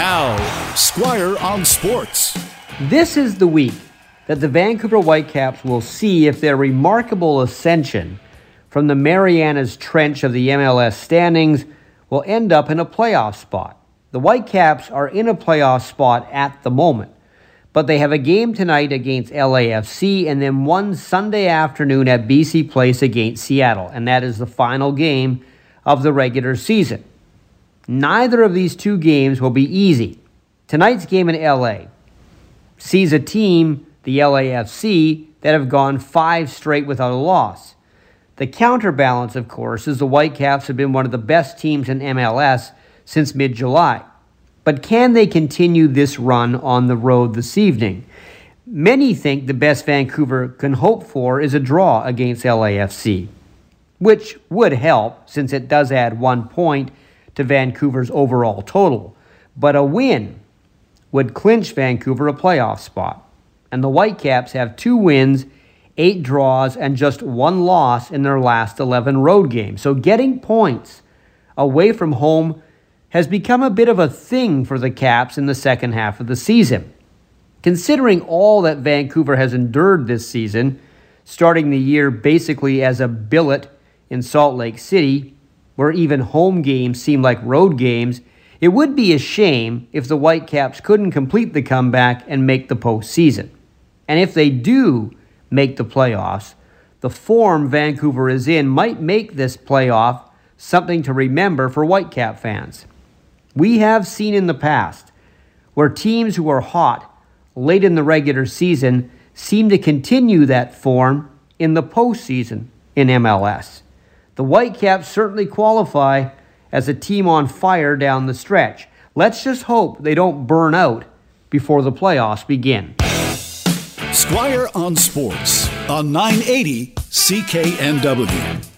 Now, Squire on Sports. This is the week that the Vancouver Whitecaps will see if their remarkable ascension from the Marianas Trench of the MLS standings will end up in a playoff spot. The Whitecaps are in a playoff spot at the moment, but they have a game tonight against LAFC and then one Sunday afternoon at BC Place against Seattle, and that is the final game of the regular season. Neither of these two games will be easy. Tonight's game in LA sees a team, the LAFC, that have gone five straight without a loss. The counterbalance, of course, is the Whitecaps have been one of the best teams in MLS since mid July. But can they continue this run on the road this evening? Many think the best Vancouver can hope for is a draw against LAFC, which would help since it does add one point to Vancouver's overall total. But a win would clinch Vancouver a playoff spot. And the Whitecaps have two wins, eight draws, and just one loss in their last 11 road games. So getting points away from home has become a bit of a thing for the Caps in the second half of the season. Considering all that Vancouver has endured this season, starting the year basically as a billet in Salt Lake City, where even home games seem like road games, it would be a shame if the Whitecaps couldn't complete the comeback and make the postseason. And if they do make the playoffs, the form Vancouver is in might make this playoff something to remember for Whitecap fans. We have seen in the past where teams who are hot late in the regular season seem to continue that form in the postseason in MLS. The Whitecaps certainly qualify as a team on fire down the stretch. Let's just hope they don't burn out before the playoffs begin. Squire on Sports on 980 CKNW.